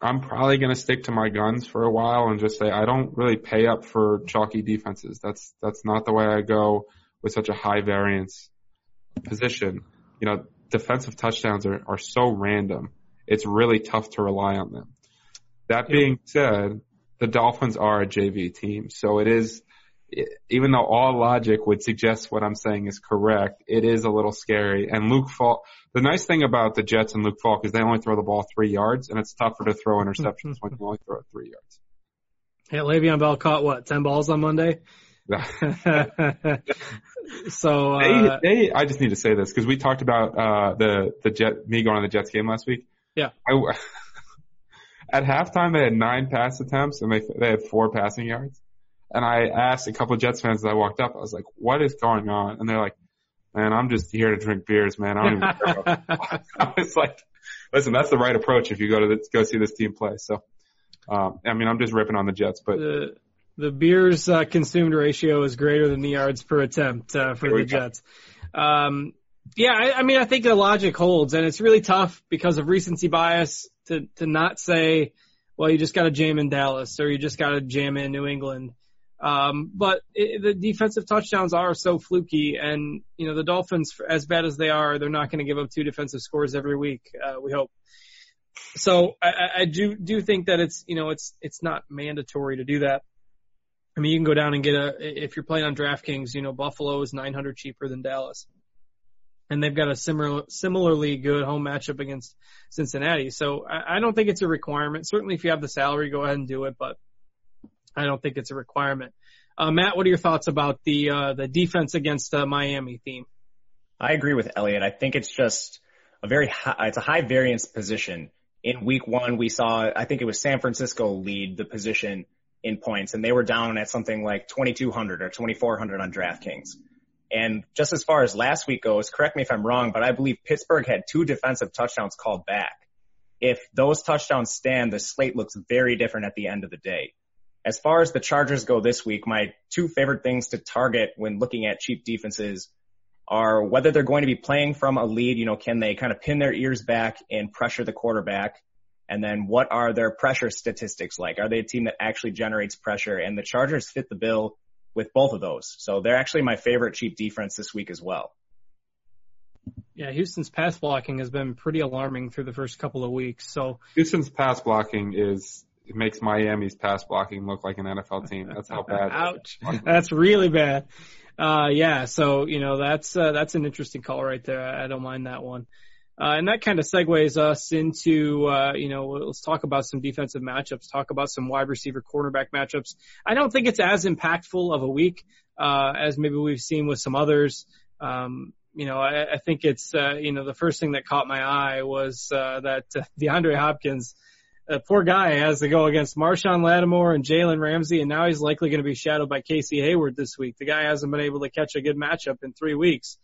I'm probably going to stick to my guns for a while and just say I don't really pay up for chalky defenses. That's, that's not the way I go with such a high variance position. You know, defensive touchdowns are, are so random. It's really tough to rely on them. That being said, the Dolphins are a JV team, so it is even though all logic would suggest what I'm saying is correct, it is a little scary. And Luke Falk, the nice thing about the Jets and Luke Falk is they only throw the ball three yards, and it's tougher to throw interceptions when you only throw it three yards. Yeah, Le'Veon Bell caught what ten balls on Monday. so uh, they, they, I just need to say this because we talked about uh, the the Jet me going on the Jets game last week. Yeah. I, at halftime, they had nine pass attempts and they they had four passing yards. And I asked a couple of Jets fans as I walked up, I was like, what is going on? And they're like, man, I'm just here to drink beers, man. I don't even care about I was like, listen, that's the right approach if you go to the, go see this team play. So, um, I mean, I'm just ripping on the Jets, but the, the beers uh, consumed ratio is greater than the yards per attempt uh, for the Jets. Um, yeah, I, I mean, I think the logic holds, and it's really tough because of recency bias to to not say, well, you just got to jam in Dallas or you just got to jam in New England. Um, but it, the defensive touchdowns are so fluky, and you know the Dolphins, as bad as they are, they're not going to give up two defensive scores every week. Uh, we hope. So I, I do do think that it's you know it's it's not mandatory to do that. I mean, you can go down and get a if you're playing on DraftKings, you know Buffalo is 900 cheaper than Dallas, and they've got a similar similarly good home matchup against Cincinnati. So I, I don't think it's a requirement. Certainly, if you have the salary, go ahead and do it, but I don't think it's a requirement. Uh, Matt, what are your thoughts about the uh, the defense against the Miami theme? I agree with Elliot. I think it's just a very high, it's a high variance position. In week one, we saw, I think it was San Francisco lead the position in points and they were down at something like 2200 or 2400 on DraftKings. And just as far as last week goes, correct me if I'm wrong, but I believe Pittsburgh had two defensive touchdowns called back. If those touchdowns stand, the slate looks very different at the end of the day. As far as the Chargers go this week, my two favorite things to target when looking at cheap defenses are whether they're going to be playing from a lead, you know, can they kind of pin their ears back and pressure the quarterback? And then what are their pressure statistics like? Are they a team that actually generates pressure? And the Chargers fit the bill with both of those. So they're actually my favorite cheap defense this week as well. Yeah, Houston's pass blocking has been pretty alarming through the first couple of weeks. So Houston's pass blocking is it makes Miami's pass blocking look like an NFL team. That's how bad. Ouch. That's really bad. Uh, yeah. So you know that's uh, that's an interesting call right there. I don't mind that one. Uh, and that kind of segues us into, uh, you know, let's talk about some defensive matchups, talk about some wide receiver cornerback matchups. I don't think it's as impactful of a week, uh, as maybe we've seen with some others. Um, you know, I, I think it's, uh, you know, the first thing that caught my eye was, uh, that uh, DeAndre Hopkins, poor guy has to go against Marshon Lattimore and Jalen Ramsey, and now he's likely going to be shadowed by Casey Hayward this week. The guy hasn't been able to catch a good matchup in three weeks.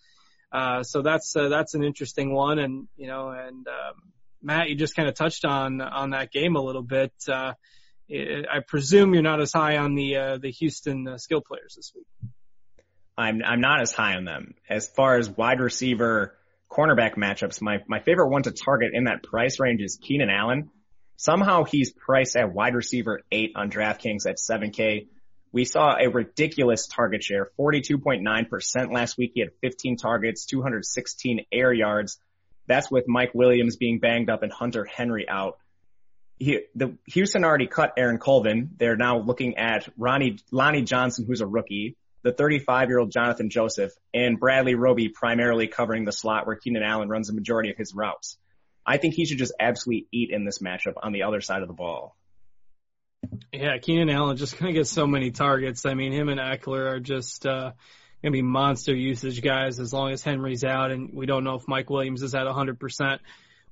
So that's uh, that's an interesting one, and you know, and um, Matt, you just kind of touched on on that game a little bit. Uh, it, I presume you're not as high on the uh, the Houston uh, skill players this week. I'm I'm not as high on them as far as wide receiver cornerback matchups. My my favorite one to target in that price range is Keenan Allen. Somehow he's priced at wide receiver eight on DraftKings at 7K we saw a ridiculous target share, 42.9% last week. He had 15 targets, 216 air yards. That's with Mike Williams being banged up and Hunter Henry out. He, the Houston already cut Aaron Colvin. They're now looking at Ronnie, Lonnie Johnson, who's a rookie, the 35 year old Johnathan Joseph, and Bradley Roby primarily covering the slot where Keenan Allen runs the majority of his routes. I think he should just absolutely eat in this matchup on the other side of the ball. Yeah, Keenan Allen just gonna get so many targets. I mean, him and Ekeler are just uh, gonna be monster usage guys as long as Henry's out, and we don't know if Mike Williams is at 100%.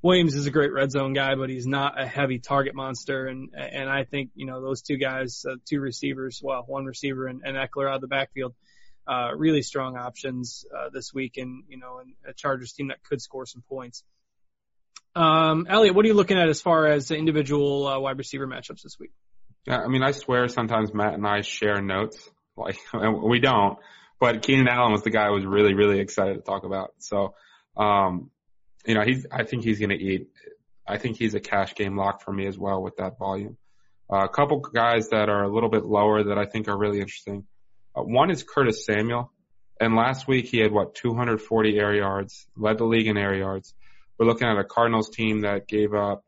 Williams is a great red zone guy, but he's not a heavy target monster, and and I think you know those two guys, uh, two receivers, well, one receiver and, and Ekeler out of the backfield, uh, really strong options uh, this week, and you know, and a Chargers team that could score some points. Um, Elliot, what are you looking at as far as individual uh, wide receiver matchups this week? Yeah, I mean, I swear sometimes Matt and I share notes. Like, we don't. But Keenan Allen was the guy I was really, really excited to talk about. So, um, you know, he's, I think he's going to eat. I think he's a cash game lock for me as well with that volume. Uh, a couple guys that are a little bit lower that I think are really interesting. Uh, one is Curtis Samuel. And last week he had what, 240 air yards, led the league in air yards. We're looking at a Cardinals team that gave up,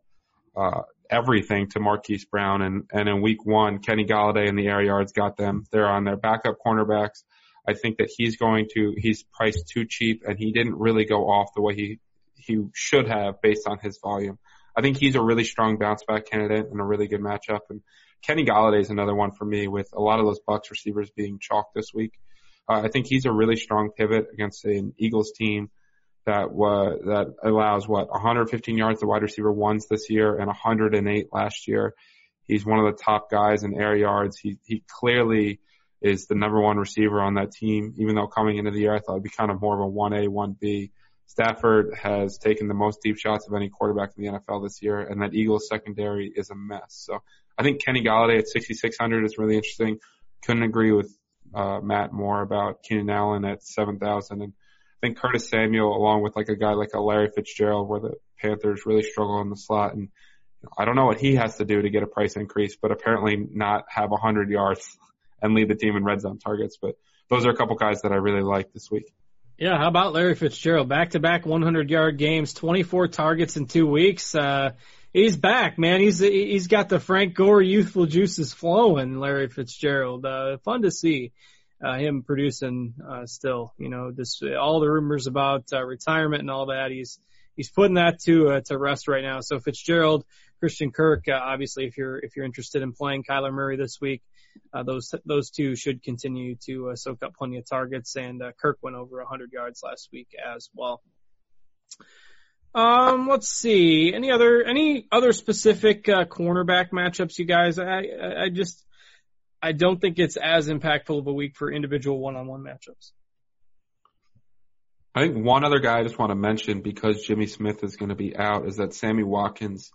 uh, everything to Marquise Brown. And, and in week one, Kenny Golladay and the air yards got them. They're on their backup cornerbacks. I think that he's going to, he's priced too cheap and he didn't really go off the way he, he should have based on his volume. I think he's a really strong bounce back candidate and a really good matchup. And Kenny Golladay is another one for me with a lot of those Bucs receivers being chalked this week. Uh, I think he's a really strong pivot against an Eagles team that was that allows what 115 yards to wide receiver ones this year and 108 last year. He's one of the top guys in air yards. He he clearly is the number one receiver on that team. Even though coming into the year I thought it'd be kind of more of a one A one B. Stafford has taken the most deep shots of any quarterback in the NFL this year, and that Eagles secondary is a mess. So I think Kenny Golladay at 6,600 is really interesting. Couldn't agree with uh, Matt more about Keenan Allen at 7,000 and think Curtis Samuel, along with like a guy like a Larry Fitzgerald, where the Panthers really struggle in the slot, and I don't know what he has to do to get a price increase, but apparently not have 100 yards and lead the team in red zone targets. But those are a couple guys that I really like this week. Yeah, how about Larry Fitzgerald? Back to back 100 yard games, 24 targets in two weeks. Uh, he's back, man. He's he's got the Frank Gore youthful juices flowing. Larry Fitzgerald, uh, fun to see uh, him producing uh, still. You know, this all the rumors about uh, retirement and all that. He's he's putting that to uh, to rest right now. So Fitzgerald, Christian Kirk, uh, obviously, if you're if you're interested in playing Kyler Murray this week, uh, those those two should continue to uh, soak up plenty of targets. And uh, Kirk went over 100 yards last week as well. Um, let's see. Any other any other specific uh, cornerback matchups, you guys? I I just I don't think it's as impactful of a week for individual one-on-one matchups. I think one other guy I just want to mention because Jimmy Smith is going to be out is that Sammy Watkins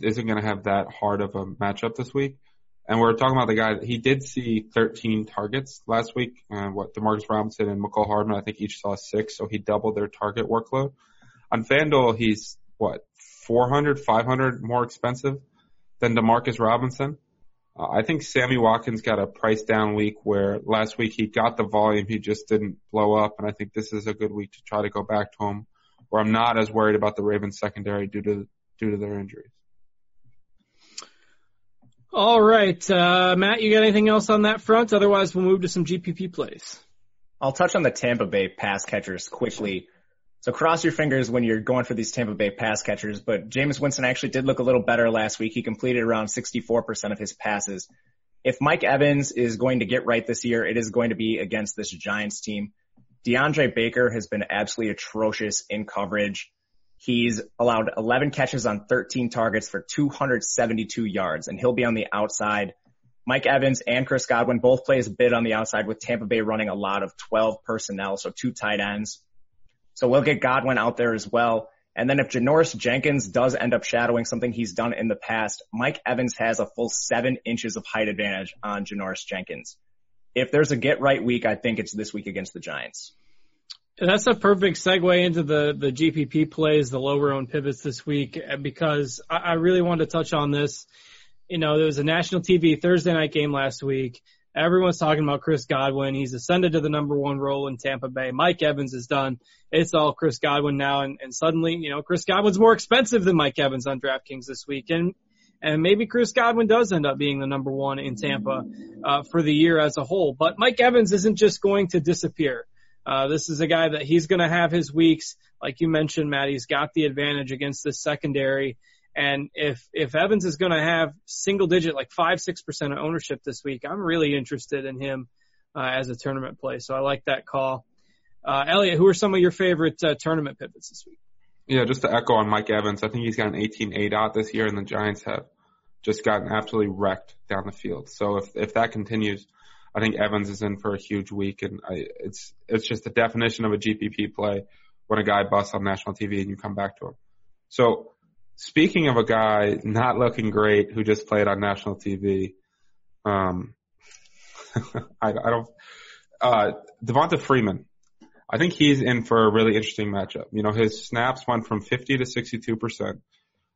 isn't going to have that hard of a matchup this week. And we're talking about the guy that he did see 13 targets last week. Uh, what Demarcus Robinson and Mecole Hardman, I think each saw six, so he doubled their target workload. On FanDuel, he's what 400, 500 more expensive than Demarcus Robinson. Uh, I think Sammy Watkins got a price down week where last week he got the volume, he just didn't blow up, and I think this is a good week to try to go back to him, where I'm not as worried about the Ravens secondary due to due to their injuries. All right, uh, Matt, you got anything else on that front? Otherwise, we'll move to some GPP plays. I'll touch on the Tampa Bay pass catchers quickly. So cross your fingers when you're going for these Tampa Bay pass catchers, but Jameis Winston actually did look a little better last week. He completed around 64% of his passes. If Mike Evans is going to get right this year, it is going to be against this Giants team. DeAndre Baker has been absolutely atrocious in coverage. He's allowed 11 catches on 13 targets for 272 yards, and he'll be on the outside. Mike Evans and Chris Godwin both play a bit on the outside with Tampa Bay running a lot of 12 personnel, so two tight ends. So we'll get Godwin out there as well. And then if Janoris Jenkins does end up shadowing something he's done in the past, Mike Evans has a full seven inches of height advantage on Janoris Jenkins. If there's a get right week, I think it's this week against the Giants. That's a perfect segue into the, the GPP plays, the lower owned pivots this week, uh, because I, I really wanted to touch on this. You know, there was a national TV Thursday night game last week. Everyone's talking about Chris Godwin. He's ascended to the number one role in Tampa Bay. Mike Evans is done. It's all Chris Godwin now. And, and suddenly, you know, Chris Godwin's more expensive than Mike Evans on DraftKings this week. And, and maybe Chris Godwin does end up being the number one in Tampa, uh, for the year as a whole. But Mike Evans isn't just going to disappear. Uh, this is a guy that he's going to have his weeks. Like you mentioned, Matt, he's got the advantage against this secondary. And if, if Evans is going to have single digit, like five, six percent of ownership this week, I'm really interested in him, uh, as a tournament play. So I like that call. Uh, Elliot, who are some of your favorite, uh, tournament pivots this week? Yeah, just to echo on Mike Evans, I think he's got an 18-8 out this year and the Giants have just gotten absolutely wrecked down the field. So if, if that continues, I think Evans is in for a huge week and I, it's, it's just the definition of a GPP play when a guy busts on national TV and you come back to him. So speaking of a guy not looking great who just played on national TV, um, I, I don't, uh, Devonta Freeman. I think he's in for a really interesting matchup. You know, his snaps went from 50 to 62%.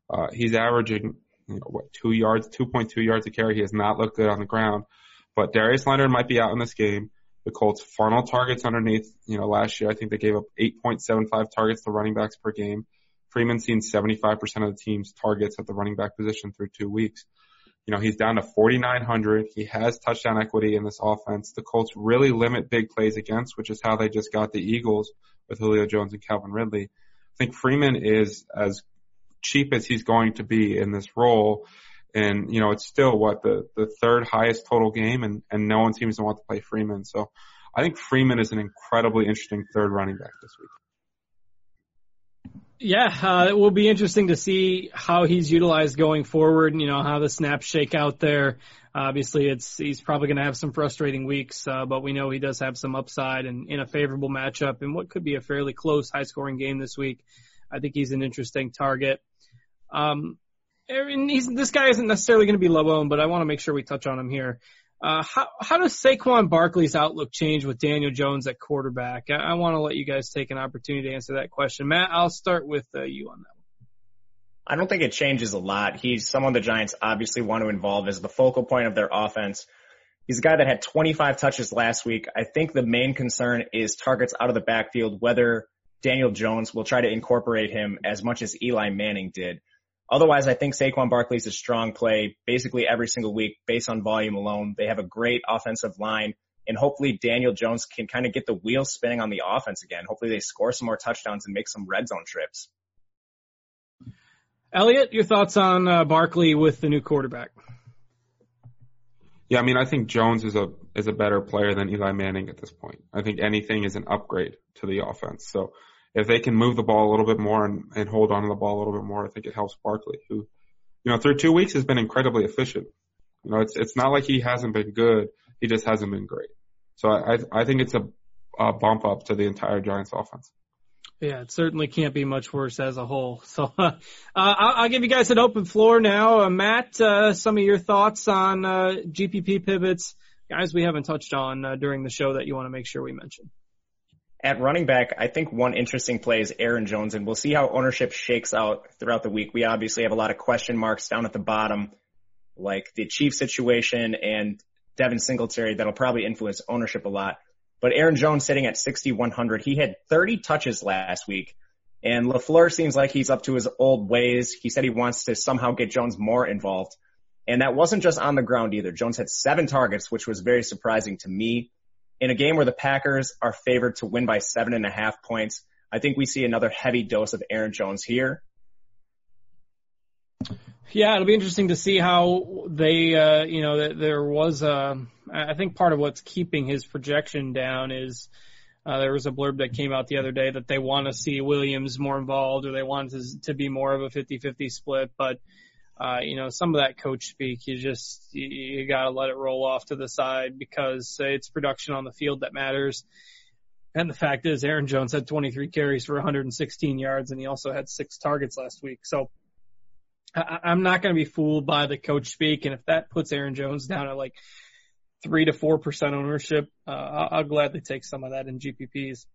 Uh, he's averaging, you know, what, two yards, 2.2 yards a carry. He has not looked good on the ground, but Darius Leonard might be out in this game. The Colts funnel targets underneath, you know, last year I think they gave up 8.75 targets to running backs per game. Freeman's seen 75% of the team's targets at the running back position through two weeks. You know, he's down to 4,900. He has touchdown equity in this offense. The Colts really limit big plays against, which is how they just got the Eagles with Julio Jones and Calvin Ridley. I think Freeman is as cheap as he's going to be in this role. And, you know, it's still what the, the third highest total game and, and no one seems to want to play Freeman. So I think Freeman is an incredibly interesting third running back this week. Yeah, uh, it will be interesting to see how he's utilized going forward. You know how the snaps shake out there. Obviously, it's he's probably going to have some frustrating weeks, uh, but we know he does have some upside and in a favorable matchup in what could be a fairly close, high-scoring game this week. I think he's an interesting target. Um, and he's, this guy isn't necessarily going to be low owned, but I want to make sure we touch on him here. Uh, how, how does Saquon Barkley's outlook change with Daniel Jones at quarterback? I, I want to let you guys take an opportunity to answer that question. Matt, I'll start with uh, you on that one. I don't think it changes a lot. He's someone the Giants obviously want to involve as the focal point of their offense. He's a guy that had 25 touches last week. I think the main concern is targets out of the backfield, whether Daniel Jones will try to incorporate him as much as Eli Manning did. Otherwise, I think Saquon Barkley is a strong play basically every single week based on volume alone. They have a great offensive line and hopefully Daniel Jones can kind of get the wheels spinning on the offense again. Hopefully they score some more touchdowns and make some red zone trips. Elliot, your thoughts on uh, Barkley with the new quarterback? Yeah, I mean, I think Jones is a is a better player than Eli Manning at this point. I think anything is an upgrade to the offense. So if they can move the ball a little bit more and, and hold on to the ball a little bit more, I think it helps Barkley, who, you know, through two weeks has been incredibly efficient. You know, it's it's not like he hasn't been good; he just hasn't been great. So I I think it's a, a bump up to the entire Giants offense. Yeah, it certainly can't be much worse as a whole. So uh, I'll, I'll give you guys an open floor now. Uh, Matt, uh, some of your thoughts on uh, GPP pivots, guys we haven't touched on uh, during the show that you want to make sure we mention. At running back, I think one interesting play is Aaron Jones, and we'll see how ownership shakes out throughout the week. We obviously have a lot of question marks down at the bottom, like the Chief situation and Devin Singletary that'll probably influence ownership a lot. But Aaron Jones sitting at 6,100, he had 30 touches last week. And LaFleur seems like he's up to his old ways. He said he wants to somehow get Jones more involved. And that wasn't just on the ground either. Jones had seven targets, which was very surprising to me. In a game where the Packers are favored to win by seven and a half points, I think we see another heavy dose of Aaron Jones here. Yeah, it'll be interesting to see how they, uh, you know, there was, uh, I think part of what's keeping his projection down is, uh, there was a blurb that came out the other day that they want to see Williams more involved or they want to, to be more of a 50-50 split, but, uh, you know, some of that coach speak, you just, you, you gotta let it roll off to the side because it's production on the field that matters. And the fact is Aaron Jones had 23 carries for 116 yards and he also had six targets last week. So, I, I'm not going to be fooled by the coach speak. And if that puts Aaron Jones down at like three to four percent ownership, uh, I'll, I'll gladly take some of that in GPPs.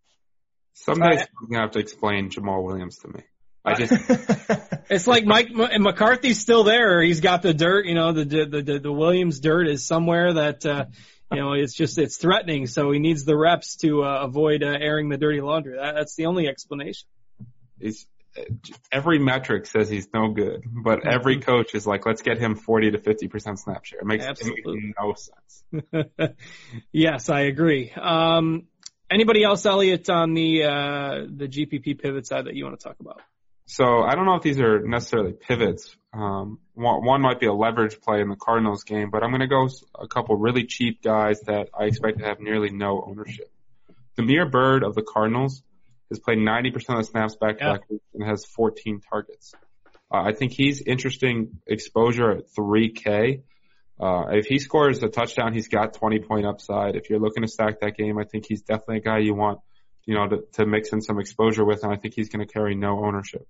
Some days you're gonna have to explain Jamaal Williams to me. I just it's like Mike and McCarthy's still there. He's got the dirt, you know, the the the, the Williams dirt is somewhere that uh, you know it's just it's threatening. So he needs the reps to uh, avoid uh, airing the dirty laundry. That, that's the only explanation. He's every metric says he's no good, but every coach is like, let's get him 40 to 50% snap share. It makes, makes no sense. yes, I agree. Um, anybody else, Elliot, on the, uh, the GPP pivot side that you want to talk about? So I don't know if these are necessarily pivots. Um, one, one might be a leverage play in the Cardinals game, but I'm going to go a couple really cheap guys that I expect to have nearly no ownership. Damiere Byrd of the Cardinals has played 90% of the snaps back to back and has 14 targets. Uh, I think he's interesting exposure at 3K. Uh, if he scores a touchdown, he's got 20 point upside. If you're looking to stack that game, I think he's definitely a guy you want, you know, to, to mix in some exposure with, and I think he's going to carry no ownership.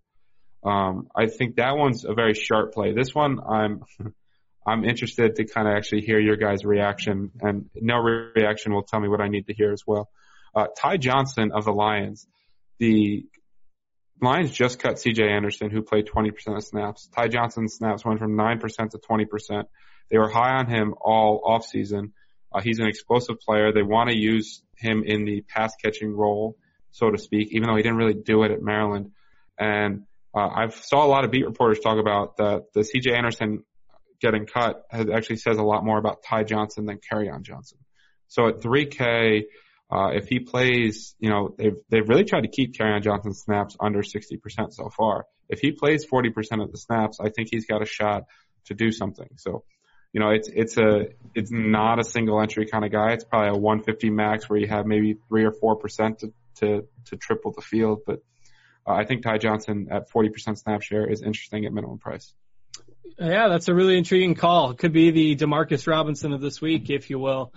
Um, I think that one's a very sharp play. This one, I'm, I'm interested to kind of actually hear your guys' reaction, and no reaction will tell me what I need to hear as well. Uh, Ty Johnson of the Lions the Lions just cut CJ Anderson, who played 20% of snaps. Ty Johnson's snaps went from 9% to 20%. They were high on him all offseason. Uh, he's an explosive player. They want to use him in the pass catching role, so to speak, even though he didn't really do it at Maryland. And uh, I've saw a lot of beat reporters talk about that the CJ Anderson getting cut has actually says a lot more about Ty Johnson than Kerryon Johnson. So at 3K, uh, if he plays, you know, they've, they've really tried to keep Kerryon Johnson's snaps under 60% so far. If he plays 40% of the snaps, I think he's got a shot to do something. So, you know, it's, it's a, it's not a single entry kind of guy. It's probably a 150 max where you have maybe three or 4% to, to, to triple the field. But uh, I think Ty Johnson at 40% snap share is interesting at minimum price. Yeah, that's a really intriguing call. Could be the Demarcus Robinson of this week, if you will.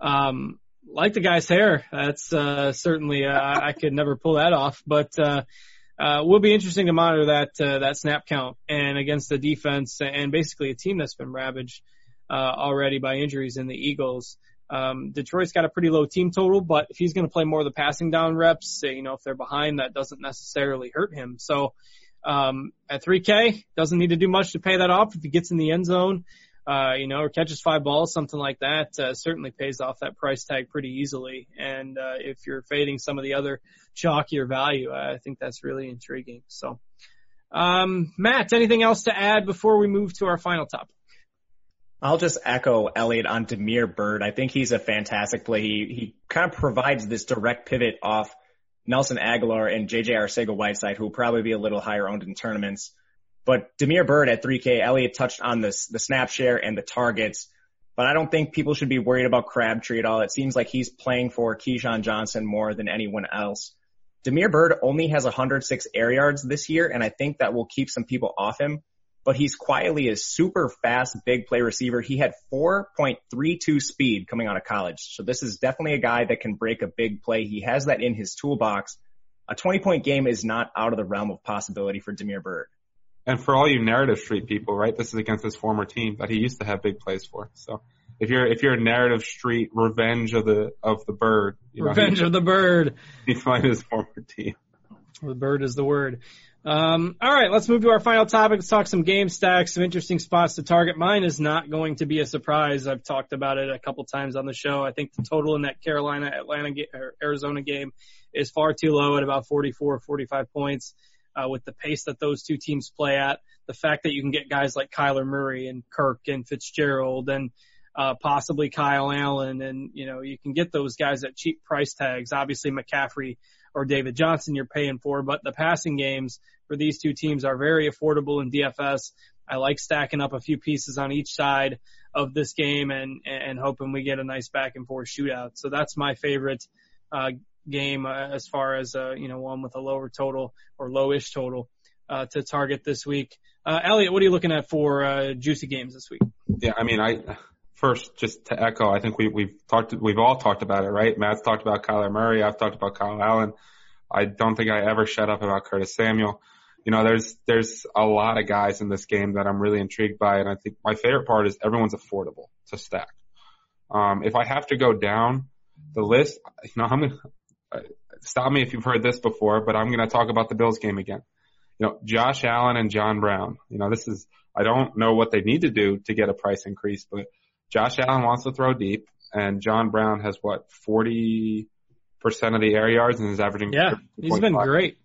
Um, like the guy's hair. That's uh, certainly uh, I could never pull that off, but uh, uh, will be interesting to monitor that uh, that snap count and against the defense and basically a team that's been ravaged uh, already by injuries in the Eagles. Um, Detroit's got a pretty low team total, but if he's going to play more of the passing down reps, you know, if they're behind, that doesn't necessarily hurt him. So um, at 3K, doesn't need to do much to pay that off if he gets in the end zone uh, you know, or catches five balls, something like that, uh, certainly pays off that price tag pretty easily. And, uh, if you're fading some of the other chalkier value, I think that's really intriguing. So, um, Matt, anything else to add before we move to our final topic? I'll just echo Elliot on Damiere Byrd. I think he's a fantastic play. He, he kind of provides this direct pivot off Nelson Agholor and JJ Arcega-Whiteside, who will probably be a little higher owned in tournaments. But Damiere Byrd at 3K, Elliot touched on this, the snap share and the targets, but I don't think people should be worried about Crabtree at all. It seems like he's playing for Keyshawn Johnson more than anyone else. Damiere Byrd only has 106 air yards this year, and I think that will keep some people off him. But he's quietly a super fast big play receiver. He had 4.32 speed coming out of college. So this is definitely a guy that can break a big play. He has that in his toolbox. A 20 point game is not out of the realm of possibility for Damiere Byrd. And for all you narrative street people, right? This is against his former team that he used to have big plays for. So if you're if you're a narrative street revenge of the of the bird, you know, revenge he, of the bird, he find his former team. The bird is the word. Um, all right, let's move to our final topic. Let's talk some game stacks, some interesting spots to target. Mine is not going to be a surprise. I've talked about it a couple times on the show. I think the total in that Carolina Atlanta or Arizona game is far too low at about 44, 45 points uh, with the pace that those two teams play at. the fact that you can get guys like Kyler Murray and Kirk and Fitzgerald and uh, possibly Kyle Allen, and you know you can get those guys at cheap price tags. Obviously McCaffrey or David Johnson you're paying for, but the passing games for these two teams are very affordable in DFS. I like stacking up a few pieces on each side of this game and and hoping we get a nice back and forth shootout. So that's my favorite uh, game uh, as far as uh, you know one with a lower total or lowish total uh, to target this week. Uh, Elliot, what are you looking at for uh, juicy games this week? Yeah, I mean, I first just to echo, I think we we've talked, we've all talked about it, right? Matt's talked about Kyler Murray, I've talked about Kyle Allen. I don't think I ever shut up about Curtis Samuel. You know, there's there's a lot of guys in this game that I'm really intrigued by, and I think my favorite part is everyone's affordable to stack. Um, if I have to go down the list, you know, I'm gonna uh, stop me if you've heard this before, but I'm gonna talk about the Bills game again. You know, Josh Allen and John Brown. You know, this is I don't know what they need to do to get a price increase, but Josh Allen wants to throw deep, and John Brown has what 40 percent of the air yards and is averaging. Yeah, he's been great.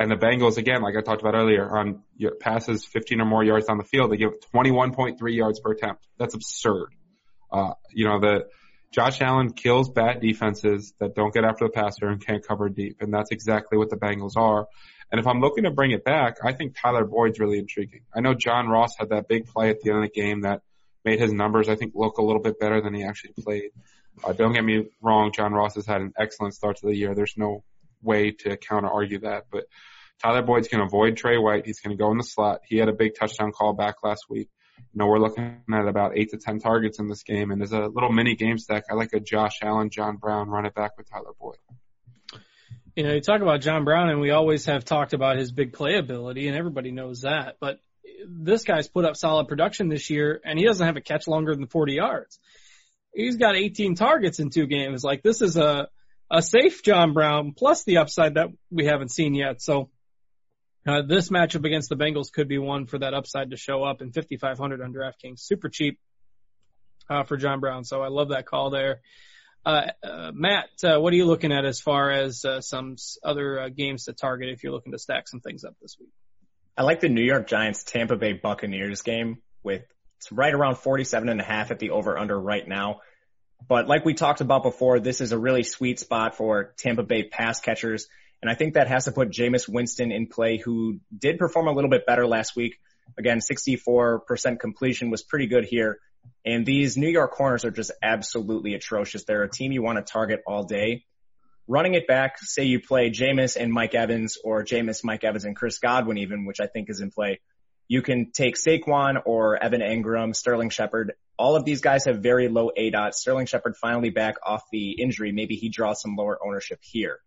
And the Bengals, again, like I talked about earlier, on your passes 15 or more yards down the field, they give 21.3 yards per attempt. That's absurd. Uh, you know, the Josh Allen kills bad defenses that don't get after the passer and can't cover deep, and that's exactly what the Bengals are. And if I'm looking to bring it back, I think Tyler Boyd's really intriguing. I know John Ross had that big play at the end of the game that made his numbers, I think, look a little bit better than he actually played. Uh, don't get me wrong, John Ross has had an excellent start to the year. There's no way to counter argue that, but Tyler Boyd's going to avoid Tre White. He's going to go in the slot. He had a big touchdown call back last week. You know, we're looking at about eight to ten targets in this game, and as a little mini game stack, I like a Josh Allen, John Brown, run it back with Tyler Boyd. You know, you talk about John Brown, and we always have talked about his big playability, and everybody knows that. But this guy's put up solid production this year, and he doesn't have a catch longer than 40 yards. He's got 18 targets in two games. Like this is a a safe John Brown plus the upside that we haven't seen yet. So uh, this matchup against the Bengals could be one for that upside to show up in 5,500 on DraftKings. Super cheap uh, for John Brown. So I love that call there. Uh, uh, Matt, uh, what are you looking at as far as uh, some other uh, games to target if you're looking to stack some things up this week? I like the New York Giants Tampa Bay Buccaneers game with it's right around 47 and a half at the over under right now. But like we talked about before, this is a really sweet spot for Tampa Bay pass catchers. And I think that has to put Jameis Winston in play, who did perform a little bit better last week. Again, 64% completion was pretty good here. And these New York corners are just absolutely atrocious. They're a team you want to target all day. Running it back, say you play Jameis and Mike Evans or Jameis, Mike Evans and Chris Godwin even, which I think is in play. You can take Saquon or Evan Engram, Sterling Shepard. All of these guys have very low aDOT. Sterling Shepard finally back off the injury. Maybe he draws some lower ownership here.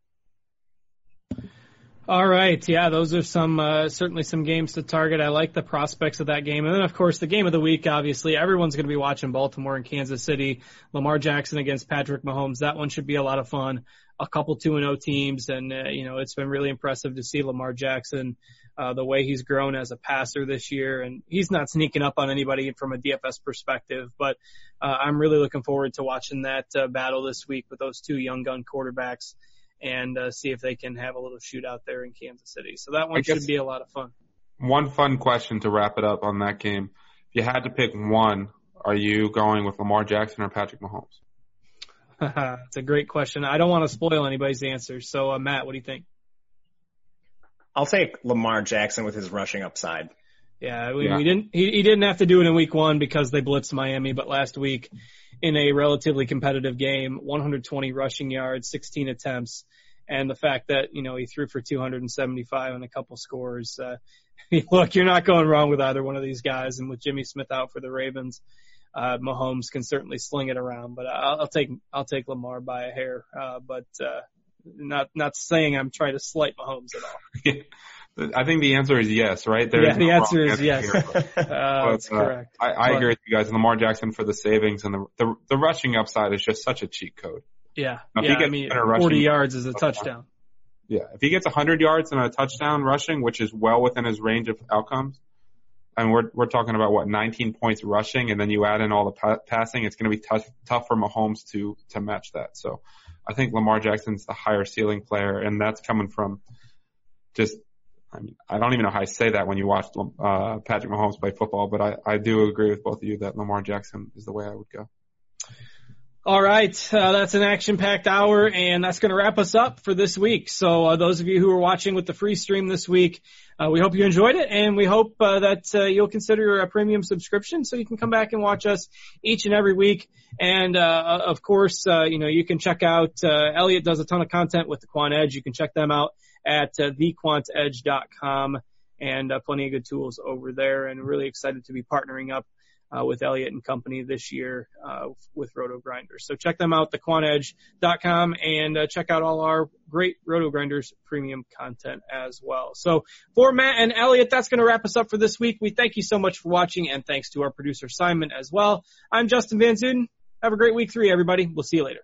All right, yeah, those are some uh, certainly some games to target. I like the prospects of that game, and then of course the game of the week. Obviously, everyone's going to be watching Baltimore and Kansas City. Lamar Jackson against Patrick Mahomes. That one should be a lot of fun. A couple two and zero oh teams, and uh, you know it's been really impressive to see Lamar Jackson, uh, the way he's grown as a passer this year, and he's not sneaking up on anybody from a DFS perspective. But uh, I'm really looking forward to watching that uh, battle this week with those two young gun quarterbacks and uh, see if they can have a little shootout there in Kansas City. So that one should be a lot of fun. One fun question to wrap it up on that game. If you had to pick one, are you going with Lamar Jackson or Patrick Mahomes? It's a great question. I don't want to spoil anybody's answer. So, uh, Matt, what do you think? I'll take Lamar Jackson with his rushing upside. Yeah, we, yeah. we didn't. He, he didn't have to do it in week one because they blitzed Miami, but last week in a relatively competitive game, 120 rushing yards, 16 attempts, and the fact that you know he threw for 275 and a couple scores. Uh, look, you're not going wrong with either one of these guys, and with Jimmy Smith out for the Ravens, uh, Mahomes can certainly sling it around. But I'll, I'll take I'll take Lamar by a hair. Uh, but uh, not not saying I'm trying to slight Mahomes at all. I think the answer is yes, right? There yeah, the answer is yes. Here, but, uh, that's uh, correct. I, I but, agree with you guys. Lamar Jackson for the savings and the, the the rushing upside is just such a cheat code. Yeah, now, yeah. I mean, 40 yards is a touchdown. Yeah, if he gets 100 yards and a touchdown rushing, which is well within his range of outcomes, and we're we're talking about what 19 points rushing, and then you add in all the pa- passing, it's going to be tough tough for Mahomes to to match that. So, I think Lamar Jackson's the higher ceiling player, and that's coming from just I mean, I don't even know how I say that when you watch uh, Patrick Mahomes play football, but I, I do agree with both of you that Lamar Jackson is the way I would go. All right, uh, that's an action-packed hour, and that's going to wrap us up for this week. So, uh, those of you who are watching with the free stream this week, uh, we hope you enjoyed it, and we hope uh, that uh, you'll consider a premium subscription so you can come back and watch us each and every week. And uh, of course, you know you can check out Elliot does a ton of content with the Quant Edge. You can check them out at thequantedge.com, and plenty of good tools over there. And really excited to be partnering up uh, with Elliott and Company this year uh, with RotoGrinders. So check them out, thequantedge.com, and uh, check out all our great Roto Grinders premium content as well. So for Matt and Elliott, that's going to wrap us up for this week. We thank you so much for watching, and thanks to our producer Simon as well. I'm Justin Van Zuiden. Have a great week three, everybody. We'll see you later.